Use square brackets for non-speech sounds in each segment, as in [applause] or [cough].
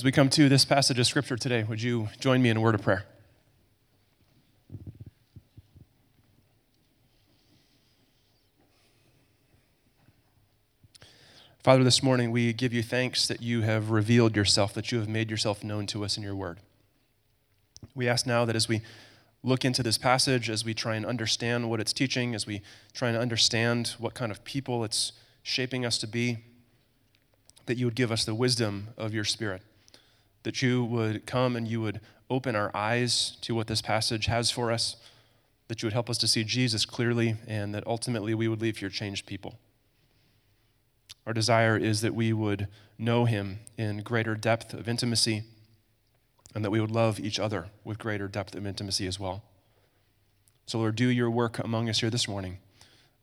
As we come to this passage of Scripture today, would you join me in a word of prayer? Father, this morning we give you thanks that you have revealed yourself, that you have made yourself known to us in your word. We ask now that as we look into this passage, as we try and understand what it's teaching, as we try and understand what kind of people it's shaping us to be, that you would give us the wisdom of your Spirit, that you would come and you would open our eyes to what this passage has for us, that you would help us to see Jesus clearly, and that ultimately we would leave here changed people. Our desire is that we would know him in greater depth of intimacy and that we would love each other with greater depth of intimacy as well. So, Lord, do your work among us here this morning.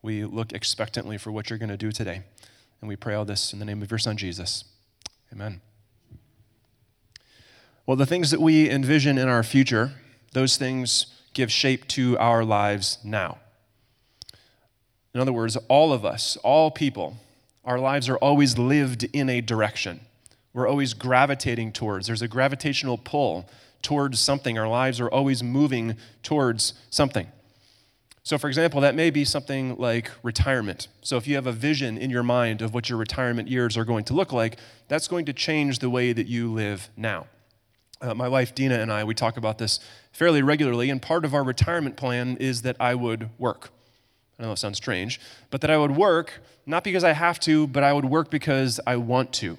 We look expectantly for what you're going to do today. And we pray all this in the name of your Son, Jesus. Amen. Well, the things that we envision in our future, those things give shape to our lives now. In other words, all of us, all people, our lives are always lived in a direction. We're always gravitating towards. There's a gravitational pull towards something. Our lives are always moving towards something. So, for example, that may be something like retirement. So, if you have a vision in your mind of what your retirement years are going to look like, that's going to change the way that you live now. Uh, my wife Dina and I, we talk about this fairly regularly, and part of our retirement plan is that I would work. I know it sounds strange, but that I would work not because I have to, but I would work because I want to.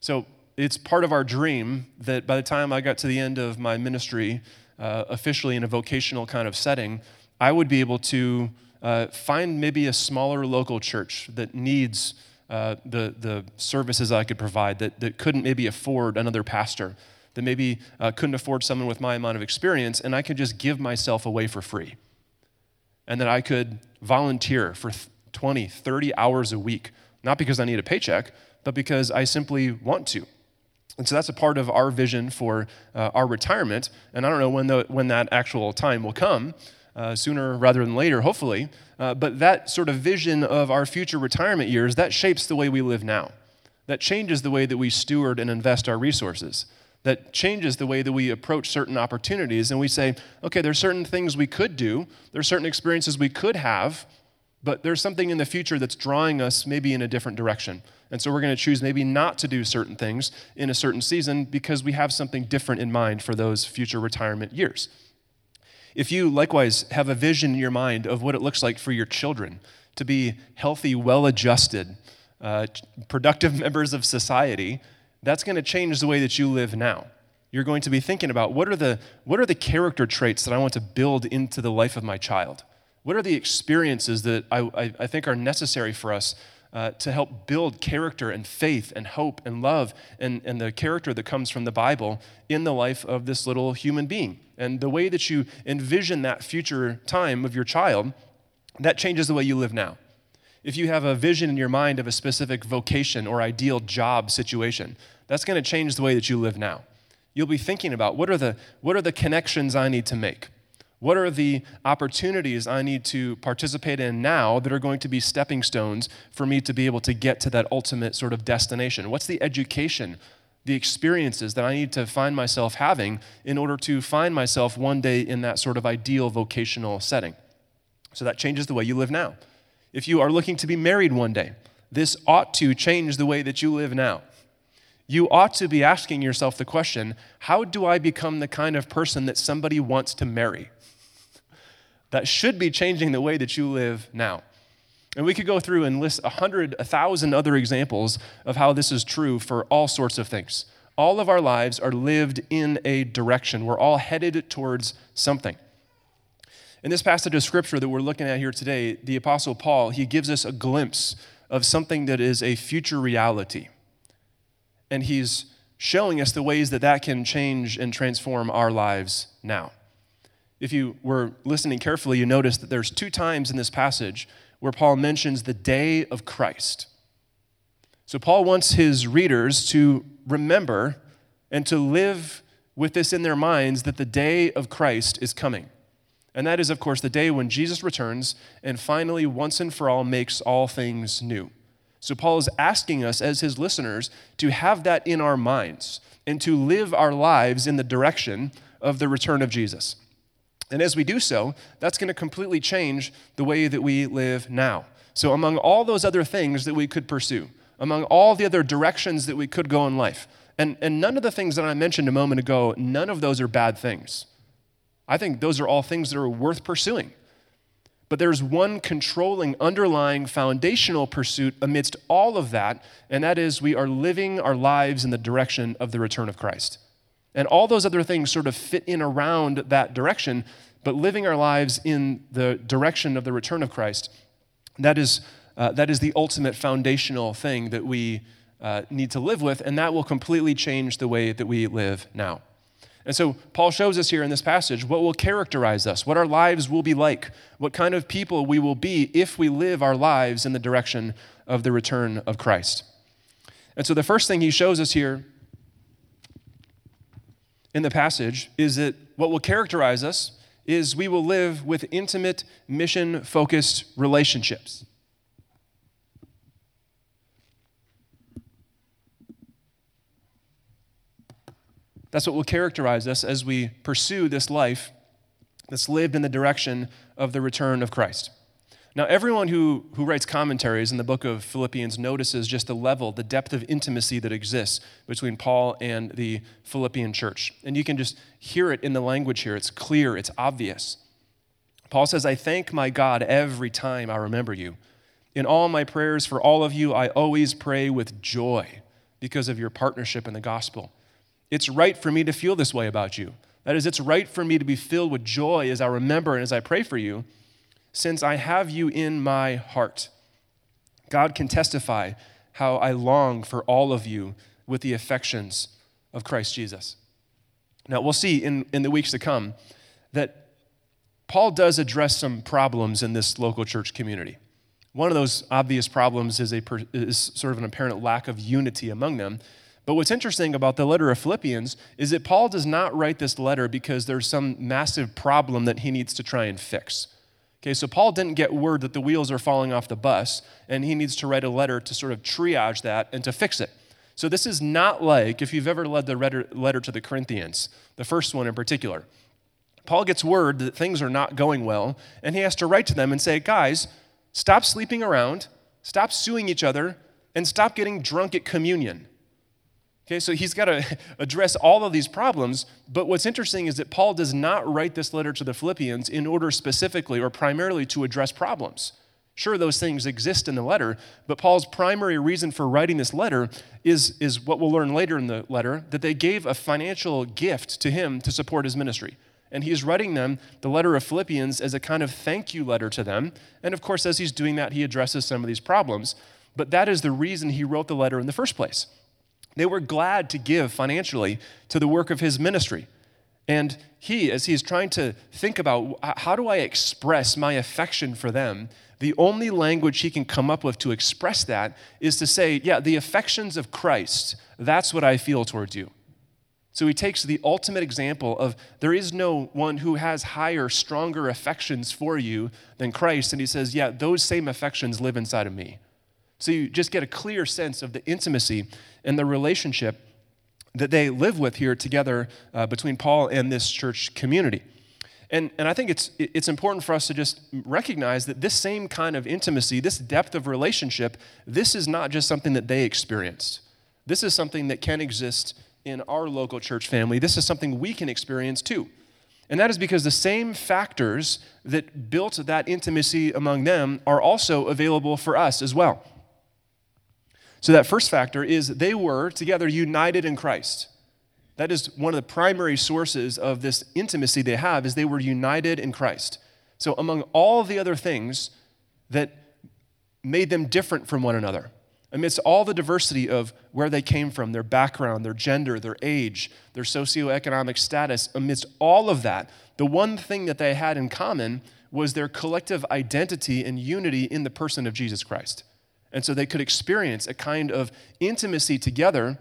So it's part of our dream that by the time I got to the end of my ministry, uh, officially in a vocational kind of setting, I would be able to uh, find maybe a smaller local church that needs uh, the, the services I could provide, that, that couldn't maybe afford another pastor, that maybe uh, couldn't afford someone with my amount of experience, and I could just give myself away for free. And that I could volunteer for 20, 30 hours a week, not because I need a paycheck, but because I simply want to. And so that's a part of our vision for uh, our retirement. And I don't know when, the, when that actual time will come, uh, sooner rather than later, hopefully. Uh, but that sort of vision of our future retirement years, that shapes the way we live now. That changes the way that we steward and invest our resources. That changes the way that we approach certain opportunities. And we say, okay, there's certain things we could do, there's certain experiences we could have, but there's something in the future that's drawing us maybe in a different direction. And so we're going to choose maybe not to do certain things in a certain season because we have something different in mind for those future retirement years. If you likewise have a vision in your mind of what it looks like for your children to be healthy, well adjusted, uh, productive [laughs] members of society, that's going to change the way that you live now. You're going to be thinking about what are, the, what are the character traits that I want to build into the life of my child? What are the experiences that I, I, I think are necessary for us uh, to help build character and faith and hope and love and, and the character that comes from the Bible in the life of this little human being? And the way that you envision that future time of your child, that changes the way you live now. If you have a vision in your mind of a specific vocation or ideal job situation, that's going to change the way that you live now. You'll be thinking about what are the, what are the connections I need to make? What are the opportunities I need to participate in now that are going to be stepping stones for me to be able to get to that ultimate sort of destination? What's the education, the experiences that I need to find myself having in order to find myself one day in that sort of ideal vocational setting? So that changes the way you live now. If you are looking to be married one day, this ought to change the way that you live now you ought to be asking yourself the question how do I become the kind of person that somebody wants to marry? that should be changing the way that you live now. And we could go through and list a hundred, a thousand other examples of how this is true for all sorts of things. All of our lives are lived in a direction. We're all headed towards something. In this passage of scripture that we're looking at here today, the Apostle Paul, he gives us a glimpse of something that is a future reality. And he's showing us the ways that that can change and transform our lives now. If you were listening carefully, you noticed that there's two times in this passage where Paul mentions the day of Christ. So Paul wants his readers to remember and to live with this in their minds that the day of Christ is coming. And that is, of course, the day when Jesus returns and finally, once and for all, makes all things new. So, Paul is asking us as his listeners to have that in our minds and to live our lives in the direction of the return of Jesus. And as we do so, that's going to completely change the way that we live now. So, among all those other things that we could pursue, among all the other directions that we could go in life, and, and none of the things that I mentioned a moment ago, none of those are bad things. I think those are all things that are worth pursuing. But there's one controlling, underlying, foundational pursuit amidst all of that, and that is we are living our lives in the direction of the return of Christ. And all those other things sort of fit in around that direction, but living our lives in the direction of the return of Christ, that is, uh, that is the ultimate foundational thing that we uh, need to live with, and that will completely change the way that we live now. And so, Paul shows us here in this passage what will characterize us, what our lives will be like, what kind of people we will be if we live our lives in the direction of the return of Christ. And so, the first thing he shows us here in the passage is that what will characterize us is we will live with intimate, mission focused relationships. That's what will characterize us as we pursue this life that's lived in the direction of the return of Christ. Now, everyone who, who writes commentaries in the book of Philippians notices just the level, the depth of intimacy that exists between Paul and the Philippian church. And you can just hear it in the language here. It's clear, it's obvious. Paul says, I thank my God every time I remember you. In all my prayers for all of you, I always pray with joy because of your partnership in the gospel. It's right for me to feel this way about you. That is, it's right for me to be filled with joy as I remember and as I pray for you, since I have you in my heart. God can testify how I long for all of you with the affections of Christ Jesus. Now, we'll see in, in the weeks to come that Paul does address some problems in this local church community. One of those obvious problems is, a, is sort of an apparent lack of unity among them. But what's interesting about the letter of Philippians is that Paul does not write this letter because there's some massive problem that he needs to try and fix. Okay, so Paul didn't get word that the wheels are falling off the bus, and he needs to write a letter to sort of triage that and to fix it. So this is not like if you've ever read the letter to the Corinthians, the first one in particular. Paul gets word that things are not going well, and he has to write to them and say, guys, stop sleeping around, stop suing each other, and stop getting drunk at communion. Okay, so he's got to [laughs] address all of these problems, but what's interesting is that Paul does not write this letter to the Philippians in order specifically or primarily to address problems. Sure, those things exist in the letter, but Paul's primary reason for writing this letter is, is what we'll learn later in the letter that they gave a financial gift to him to support his ministry. And he's writing them the letter of Philippians as a kind of thank you letter to them. And of course, as he's doing that, he addresses some of these problems. But that is the reason he wrote the letter in the first place. They were glad to give financially to the work of his ministry. And he, as he's trying to think about how do I express my affection for them, the only language he can come up with to express that is to say, yeah, the affections of Christ, that's what I feel towards you. So he takes the ultimate example of there is no one who has higher, stronger affections for you than Christ. And he says, yeah, those same affections live inside of me. So you just get a clear sense of the intimacy and the relationship that they live with here together uh, between Paul and this church community. And, and I think it's, it's important for us to just recognize that this same kind of intimacy, this depth of relationship, this is not just something that they experienced. This is something that can exist in our local church family. This is something we can experience too. And that is because the same factors that built that intimacy among them are also available for us as well. So, that first factor is they were together united in Christ. That is one of the primary sources of this intimacy they have is they were united in Christ. So among all the other things that made them different from one another, amidst all the diversity of where they came from, their background, their gender, their age, their socioeconomic status, amidst all of that, the one thing that they had in common was their collective identity and unity in the person of Jesus Christ. And so they could experience a kind of intimacy together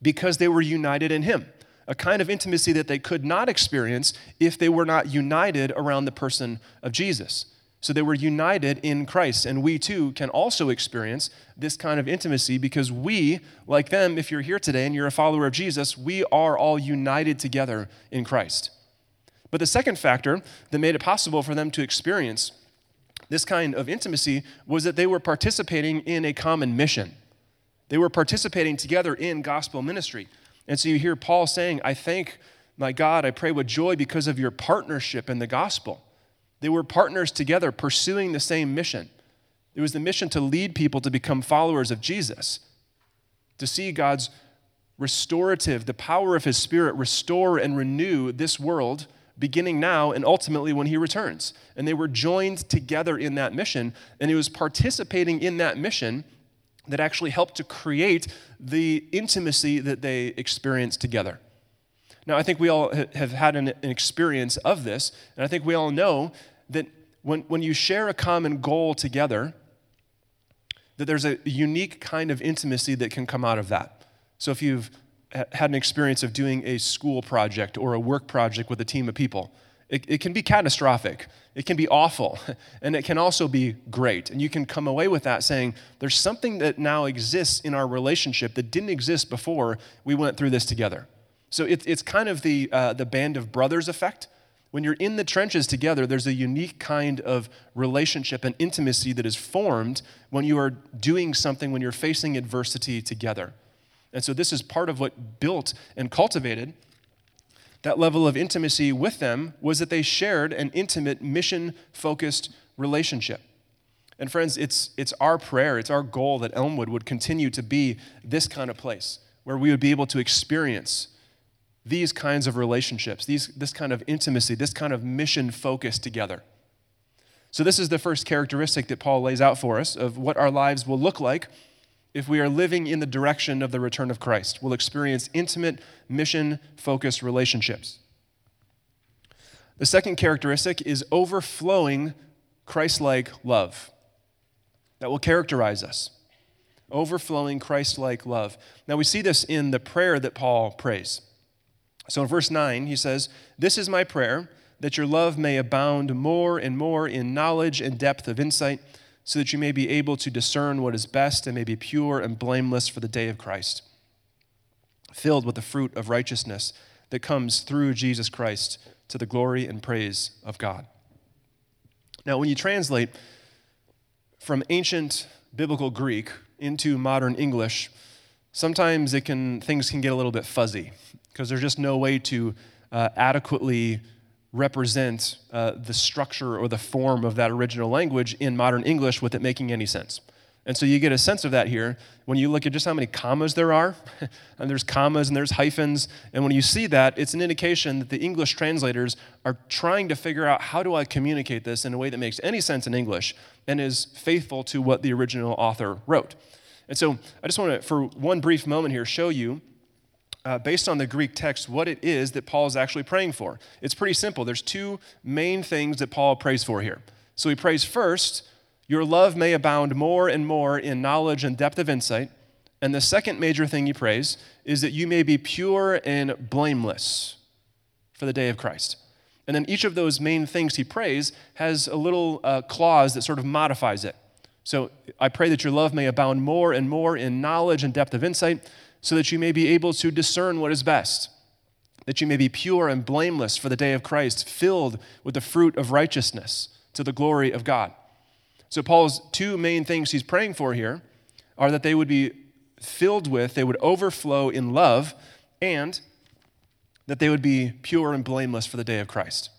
because they were united in Him. A kind of intimacy that they could not experience if they were not united around the person of Jesus. So they were united in Christ. And we too can also experience this kind of intimacy because we, like them, if you're here today and you're a follower of Jesus, we are all united together in Christ. But the second factor that made it possible for them to experience this kind of intimacy was that they were participating in a common mission. They were participating together in gospel ministry. And so you hear Paul saying, I thank my God, I pray with joy because of your partnership in the gospel. They were partners together pursuing the same mission. It was the mission to lead people to become followers of Jesus, to see God's restorative, the power of His Spirit restore and renew this world beginning now and ultimately when He returns. And they were joined together in that mission, and it was participating in that mission that actually helped to create the intimacy that they experienced together. Now, I think we all have had an, experience of this, and I think we all know that when, when you share a common goal together, that there's a unique kind of intimacy that can come out of that. So if you've had an experience of doing a school project or a work project with a team of people, it, it can be catastrophic. It can be awful. [laughs] And it can also be great. And you can come away with that saying, there's something that now exists in our relationship that didn't exist before we went through this together. So it, it's kind of the, uh, the band of brothers effect when you're in the trenches together, there's a unique kind of relationship and intimacy that is formed when you are doing something, when you're facing adversity together. And so, this is part of what built and cultivated that level of intimacy with them was that they shared an intimate, mission focused relationship. And, friends, it's, it's our prayer, it's our goal that Elmwood would continue to be this kind of place where we would be able to experience these kinds of relationships, these, this kind of intimacy, this kind of mission focus together. So, this is the first characteristic that Paul lays out for us of what our lives will look like if we are living in the direction of the return of Christ. We'll experience intimate, mission focused relationships. The second characteristic is overflowing Christ like love that will characterize us. Overflowing Christ like love. Now, we see this in the prayer that Paul prays. So in verse 9, he says, This is my prayer, that your love may abound more and more in knowledge and depth of insight, so that you may be able to discern what is best and may be pure and blameless for the day of Christ, filled with the fruit of righteousness that comes through Jesus Christ to the glory and praise of God. Now, when you translate from ancient biblical Greek into modern English, sometimes it can, things can get a little bit fuzzy because there's just no way to uh, adequately represent uh, the structure or the form of that original language in modern English with it making any sense. And so you get a sense of that here when you look at just how many commas there are. [laughs] and there's commas and there's hyphens. And when you see that, it's an indication that the English translators are trying to figure out how do I communicate this in a way that makes any sense in English and is faithful to what the original author wrote. And so I just want to, for one brief moment here, show you uh, based on the Greek text, what it is that Paul is actually praying for. It's pretty simple. There's two main things that Paul prays for here. So he prays first, your love may abound more and more in knowledge and depth of insight. And the second major thing he prays is that you may be pure and blameless for the day of Christ. And then each of those main things he prays has a little uh, clause that sort of modifies it. So I pray that your love may abound more and more in knowledge and depth of insight so that you may be able to discern what is best, that you may be pure and blameless for the day of Christ, filled with the fruit of righteousness to the glory of God. So, Paul's two main things he's praying for here are that they would be filled with, they would overflow in love, and that they would be pure and blameless for the day of Christ.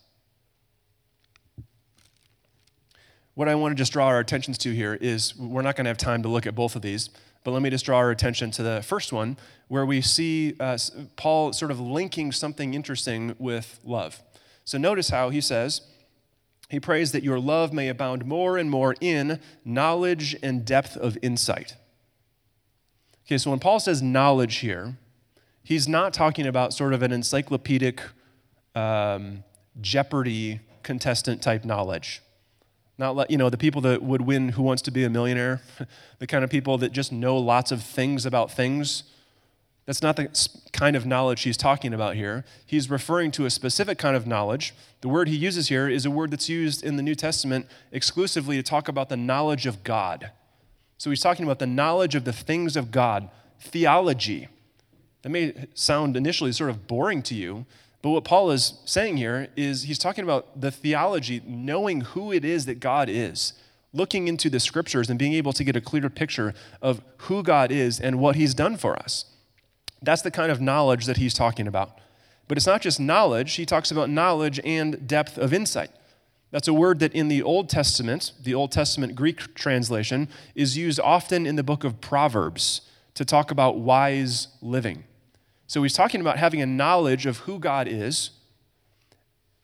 What I want to just draw our attentions to here is we're not going to have time to look at both of these. But let me just draw our attention to the first one, where we see uh, Paul sort of linking something interesting with love. So notice how he says, he prays that your love may abound more and more in knowledge and depth of insight. Okay, so when Paul says knowledge here, he's not talking about sort of an encyclopedic um, Jeopardy contestant type knowledge. Not let, you know, the people that would win Who Wants to Be a Millionaire, [laughs] the kind of people that just know lots of things about things. That's not the kind of knowledge he's talking about here. He's referring to a specific kind of knowledge. The word he uses here is a word that's used in the New Testament exclusively to talk about the knowledge of God. So he's talking about the knowledge of the things of God, theology. That may sound initially sort of boring to you, but what Paul is saying here is he's talking about the theology, knowing who it is that God is, looking into the scriptures and being able to get a clearer picture of who God is and what he's done for us. That's the kind of knowledge that he's talking about. But it's not just knowledge, he talks about knowledge and depth of insight. That's a word that in the Old Testament, the Old Testament Greek translation, is used often in the book of Proverbs to talk about wise living. So he's talking about having a knowledge of who God is,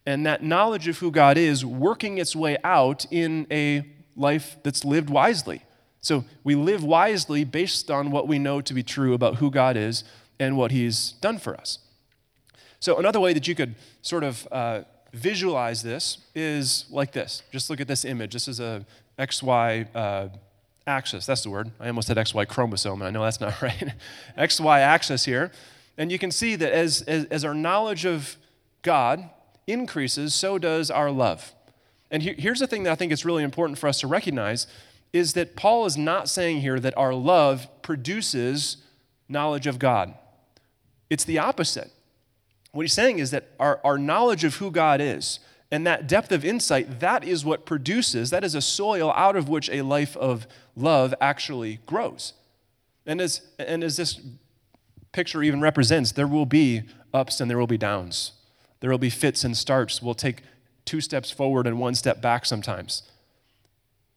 and that knowledge of who God is working its way out in a life that's lived wisely. So we live wisely based on what we know to be true about who God is and what he's done for us. So, another way that you could sort of uh, visualize this is like this. Just look at this image. This is a XY uh, axis. That's the word. I almost said XY chromosome, and I know that's not [laughs] right. XY axis here. And you can see that as, as, as, our knowledge of God increases, so does our love. And he, here's the thing that I think is really important for us to recognize is that Paul is not saying here that our love produces knowledge of God. It's the opposite. What he's saying is that our, our knowledge of who God is and that depth of insight, that is what produces, that is a soil out of which a life of love actually grows. And as, and as this picture even represents, there will be ups and there will be downs. There will be fits and starts. We'll take two steps forward and one step back sometimes.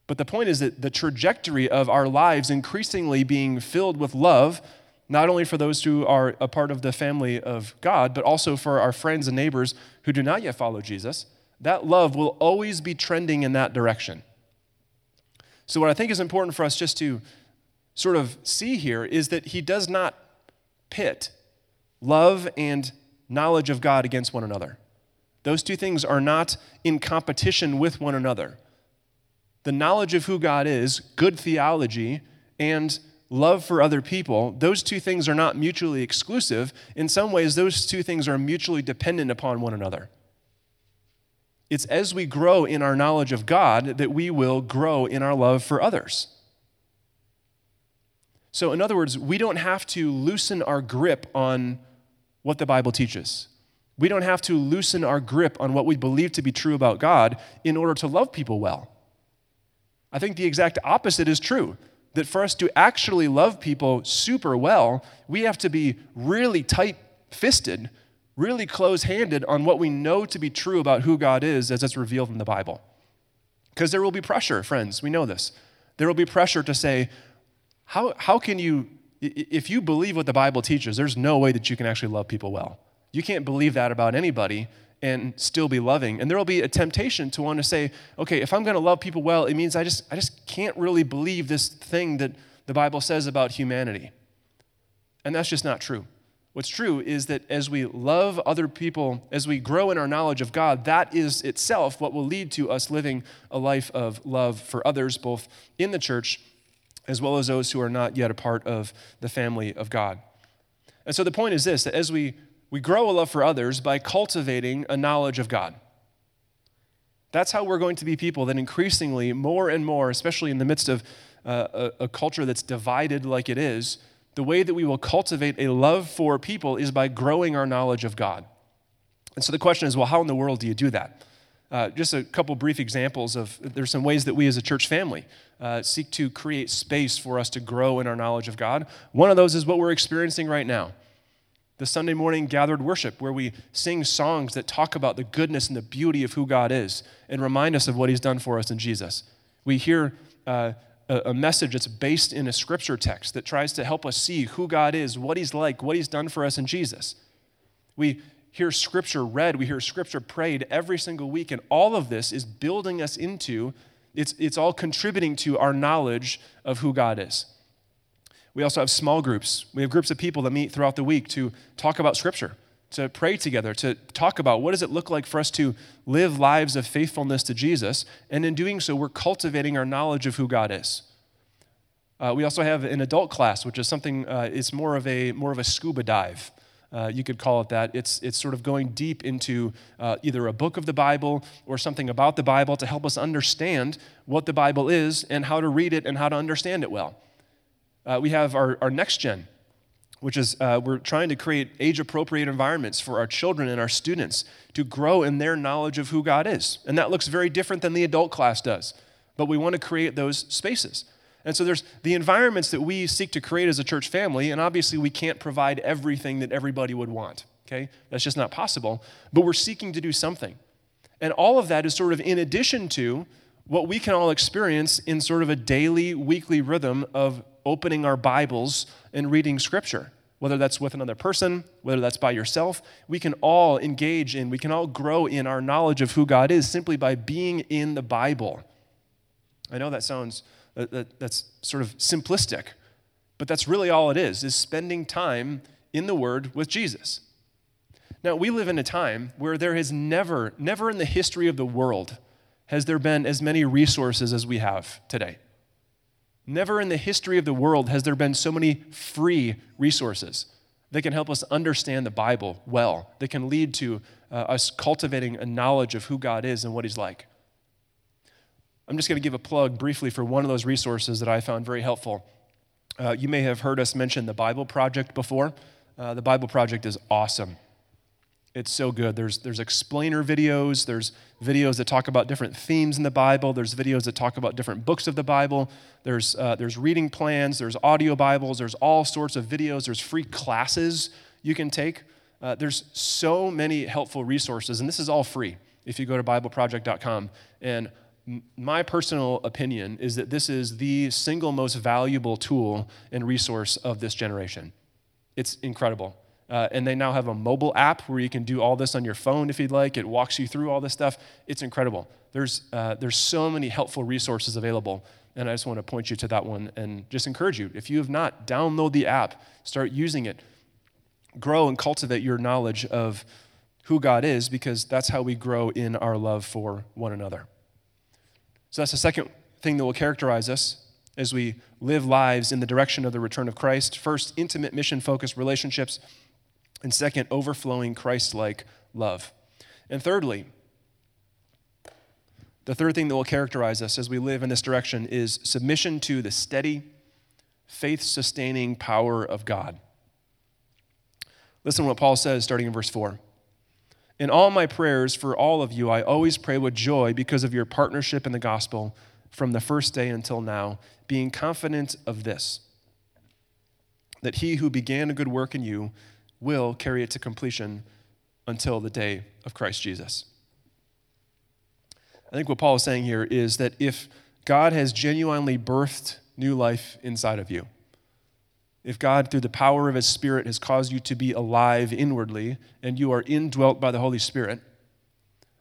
But the point is that the trajectory of our lives increasingly being filled with love not only for those who are a part of the family of God, but also for our friends and neighbors who do not yet follow Jesus, that love will always be trending in that direction. So, what I think is important for us just to sort of see here is that he does not pit love and knowledge of God against one another. Those two things are not in competition with one another. The knowledge of who God is, good theology, and love for other people, those two things are not mutually exclusive. In some ways, those two things are mutually dependent upon one another. It's as we grow in our knowledge of God that we will grow in our love for others. So, in other words, we don't have to loosen our grip on what the Bible teaches. We don't have to loosen our grip on what we believe to be true about God in order to love people well. I think the exact opposite is true that for us to actually love people super well, we have to be really tight fisted, really close handed on what we know to be true about who God is as it's revealed in the Bible. Because there will be pressure, friends, we know this. There will be pressure to say, how, how can you, if you believe what the Bible teaches, there's no way that you can actually love people well. You can't believe that about anybody and still be loving. And there will be a temptation to want to say, okay, if I'm going to love people well, it means I just, I just can't really believe this thing that the Bible says about humanity. And that's just not true. What's true is that as we love other people, as we grow in our knowledge of God, that is itself what will lead to us living a life of love for others, both in the church as well as those who are not yet a part of the family of God. And so the point is this that as we we grow a love for others by cultivating a knowledge of God. That's how we're going to be people that increasingly, more and more, especially in the midst of uh, a, a culture that's divided like it is, the way that we will cultivate a love for people is by growing our knowledge of God. And so the question is well, how in the world do you do that? Uh, just a couple brief examples of there's some ways that we as a church family uh, seek to create space for us to grow in our knowledge of God. One of those is what we're experiencing right now the Sunday morning gathered worship, where we sing songs that talk about the goodness and the beauty of who God is and remind us of what He's done for us in Jesus. We hear uh, a message that's based in a scripture text that tries to help us see who God is, what He's like, what He's done for us in Jesus. We hear scripture read, we hear scripture prayed every single week, and all of this is building us into, it's, it's all contributing to our knowledge of who God is. We also have small groups. We have groups of people that meet throughout the week to talk about Scripture, to pray together, to talk about what does it look like for us to live lives of faithfulness to Jesus. And in doing so, we're cultivating our knowledge of who God is. Uh, we also have an adult class, which is something, uh, it's more of a, more of a scuba dive. Uh, you could call it that. It's, it's sort of going deep into uh, either a book of the Bible or something about the Bible to help us understand what the Bible is and how to read it and how to understand it well. Uh, we have our, our next gen, which is uh, we're trying to create age appropriate environments for our children and our students to grow in their knowledge of who God is. And that looks very different than the adult class does. But we want to create those spaces. And so there's the environments that we seek to create as a church family, and obviously we can't provide everything that everybody would want, okay? That's just not possible. But we're seeking to do something. And all of that is sort of in addition to what we can all experience in sort of a daily, weekly rhythm of opening our Bibles and reading Scripture. Whether that's with another person, whether that's by yourself, we can all engage in, we can all grow in our knowledge of who God is simply by being in the Bible. I know that sounds that, that, that's sort of simplistic, but that's really all it is, is spending time in the Word with Jesus. Now, we live in a time where there has never, never in the history of the world has there been as many resources as we have today. Never in the history of the world has there been so many free resources that can help us understand the Bible well, that can lead to uh, us cultivating a knowledge of who God is and what He's like. I'm just going to give a plug briefly for one of those resources that I found very helpful. Uh, you may have heard us mention the Bible Project before. Uh, the Bible Project is awesome. It's so good. There's, there's explainer videos, there's videos that talk about different themes in the Bible, there's videos that talk about different books of the Bible, there's, uh, there's reading plans, there's audio Bibles, there's all sorts of videos, there's free classes you can take. Uh, there's so many helpful resources, and this is all free if you go to BibleProject.com. And my personal opinion is that this is the single most valuable tool and resource of this generation. It's incredible. Uh, and they now have a mobile app where you can do all this on your phone if you'd like. It walks you through all this stuff. It's incredible. There's, uh, there's so many helpful resources available. And I just want to point you to that one and just encourage you. If you have not, download the app, start using it, grow and cultivate your knowledge of who God is, because that's how we grow in our love for one another. So that's the second thing that will characterize us as we live lives in the direction of the return of Christ. First, intimate mission focused relationships. And second, overflowing Christ like love. And thirdly, the third thing that will characterize us as we live in this direction is submission to the steady, faith sustaining power of God. Listen to what Paul says starting in verse 4. In all my prayers for all of you, I always pray with joy because of your partnership in the gospel from the first day until now, being confident of this that he who began a good work in you will carry it to completion until the day of Christ Jesus. I think what Paul is saying here is that if God has genuinely birthed new life inside of you, if God, through the power of His Spirit, has caused you to be alive inwardly and you are indwelt by the Holy Spirit,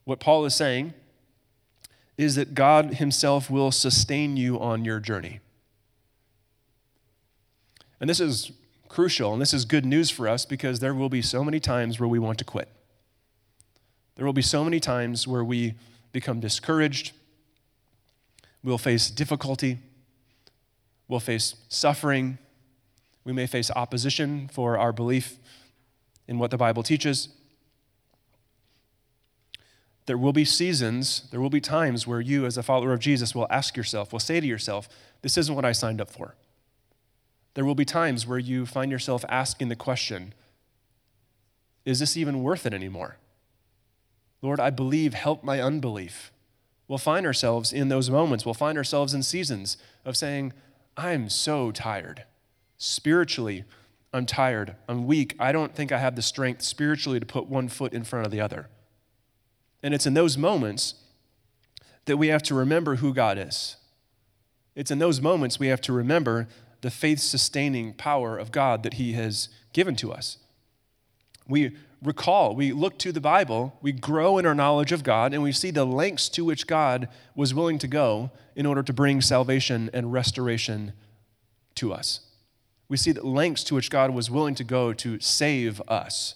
what Paul is saying is that God Himself will sustain you on your journey. And this is crucial, and this is good news for us because there will be so many times where we want to quit. There will be so many times where we become discouraged, we'll face difficulty, we'll face suffering we may face opposition for our belief in what the Bible teaches. There will be seasons, there will be times where you, as a follower of Jesus, will ask yourself, will say to yourself, This isn't what I signed up for. There will be times where you find yourself asking the question, Is this even worth it anymore? Lord, I believe, help my unbelief. We'll find ourselves in those moments. We'll find ourselves in seasons of saying, I'm so tired. Spiritually, I'm tired. I'm weak. I don't think I have the strength spiritually to put one foot in front of the other. And it's in those moments that we have to remember who God is. It's in those moments we have to remember the faith sustaining power of God that He has given to us. We recall, we look to the Bible, we grow in our knowledge of God, and we see the lengths to which God was willing to go in order to bring salvation and restoration to us we see the lengths to which God was willing to go to save us.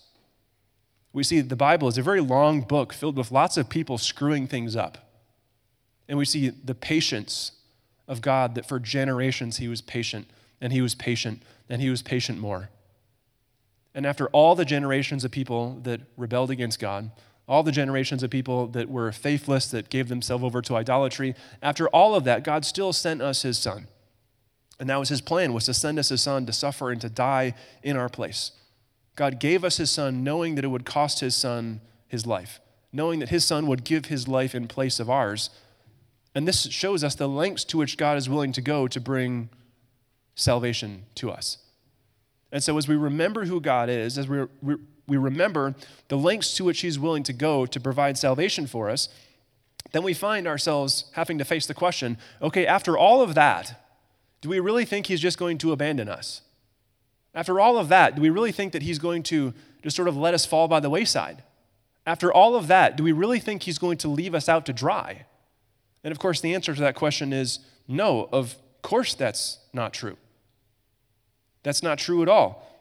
We see the Bible is a very long book filled with lots of people screwing things up. And we see the patience of God that for generations he was patient and he was patient and he was patient more. And after all the generations of people that rebelled against God, all the generations of people that were faithless, that gave themselves over to idolatry, after all of that, God still sent us his son. And that was his plan, was to send us his son to suffer and to die in our place. God gave us his son knowing that it would cost his son his life, knowing that his son would give his life in place of ours. And this shows us the lengths to which God is willing to go to bring salvation to us. And so, as we remember who God is, as we, we remember the lengths to which He's willing to go to provide salvation for us, then we find ourselves having to face the question okay, after all of that, do we really think He's just going to abandon us? After all of that, do we really think that He's going to just sort of let us fall by the wayside? After all of that, do we really think He's going to leave us out to dry? And of course, the answer to that question is no, of course that's not true. That's not true at all.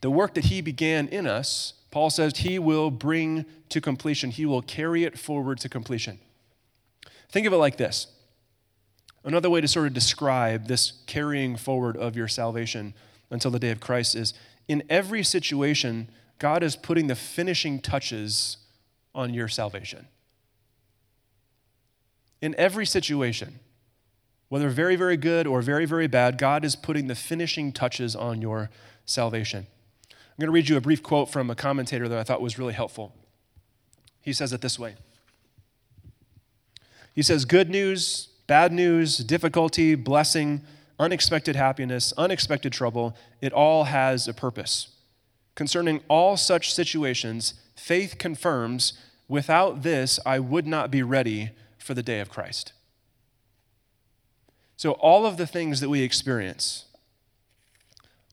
The work that He began in us, Paul says He will bring to completion, He will carry it forward to completion. Think of it like this another way to sort of describe this carrying forward of your salvation until the day of Christ is in every situation, God is putting the finishing touches on your salvation. In every situation, whether very, very good or very, very bad, God is putting the finishing touches on your salvation. I'm going to read you a brief quote from a commentator that I thought was really helpful. He says it this way He says, Good news, bad news, difficulty, blessing, unexpected happiness, unexpected trouble, it all has a purpose. Concerning all such situations, faith confirms, without this, I would not be ready for the day of Christ. So, all of the things that we experience,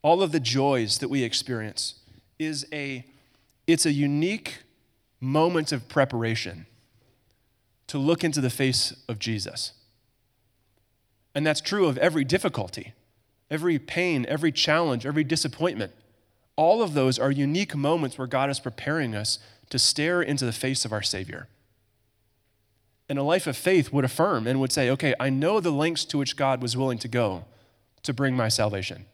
all of the joys that we experience, is a, it's a unique moment of preparation to look into the face of Jesus. And that's true of every difficulty, every pain, every challenge, every disappointment. All of those are unique moments where God is preparing us to stare into the face of our Savior and a life of faith would affirm and would say, okay, I know the lengths to which God was willing to go to bring my salvation.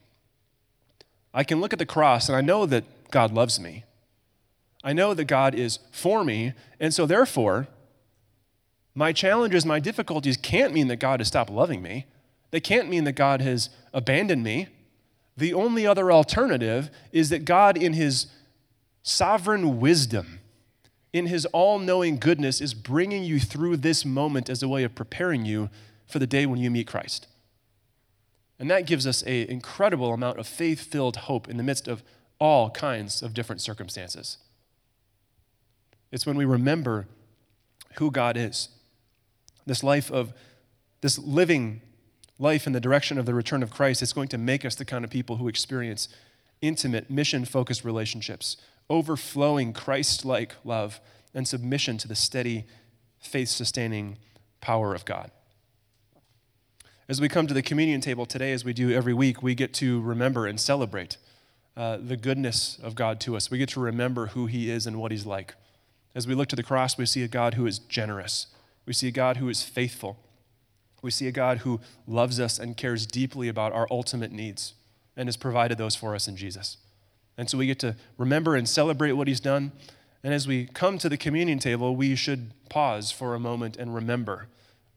I can look at the cross and I know that God loves me. I know that God is for me. And so, therefore, my challenges, my difficulties can't mean that God has stopped loving me. They can't mean that God has abandoned me. The only other alternative is that God, in his sovereign wisdom, in his all knowing goodness, is bringing you through this moment as a way of preparing you for the day when you meet Christ. And that gives us an incredible amount of faith filled hope in the midst of all kinds of different circumstances. It's when we remember who God is. This life of, this living life in the direction of the return of Christ, it's going to make us the kind of people who experience intimate, mission focused relationships overflowing Christ like love and submission to the steady, faith sustaining power of God. As we come to the communion table today, as we do every week, we get to remember and celebrate uh, the goodness of God to us. We get to remember who He is and what He's like. As we look to the cross, we see a God who is generous, we see a God who is faithful, we see a God who loves us and cares deeply about our ultimate needs and has provided those for us in Jesus. And so we get to remember and celebrate what he's done. And as we come to the communion table, we should pause for a moment and remember.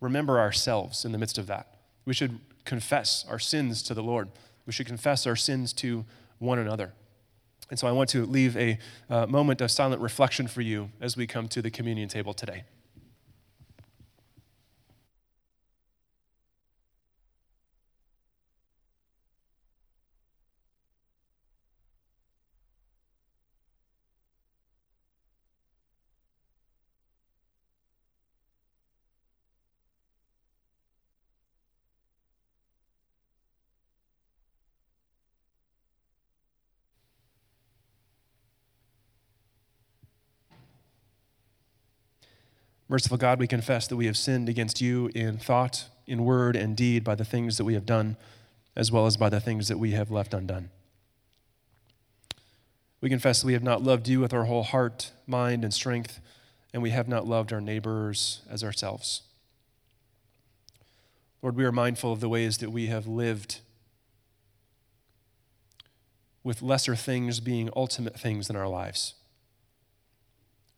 Remember ourselves in the midst of that. We should confess our sins to the Lord. We should confess our sins to one another. And so I want to leave a uh, moment of silent reflection for you as we come to the communion table today. Merciful God, we confess that we have sinned against you in thought, in word, and deed by the things that we have done, as well as by the things that we have left undone. We confess that we have not loved you with our whole heart, mind, and strength, and we have not loved our neighbors as ourselves. Lord, we are mindful of the ways that we have lived with lesser things being ultimate things in our lives.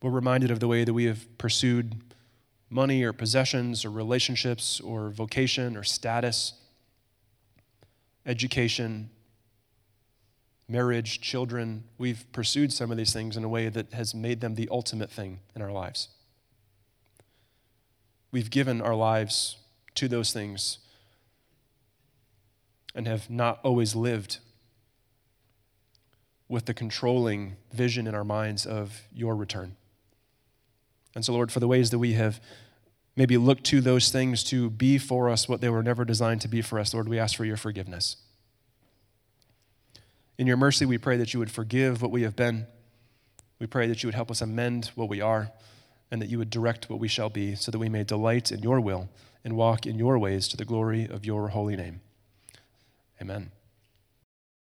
We're reminded of the way that we have pursued money or possessions or relationships or vocation or status, education, marriage, children. We've pursued some of these things in a way that has made them the ultimate thing in our lives. We've given our lives to those things and have not always lived with the controlling vision in our minds of your return. And so, Lord, for the ways that we have maybe looked to those things to be for us what they were never designed to be for us, Lord, we ask for your forgiveness. In your mercy, we pray that you would forgive what we have been. We pray that you would help us amend what we are and that you would direct what we shall be so that we may delight in your will and walk in your ways to the glory of your holy name. Amen.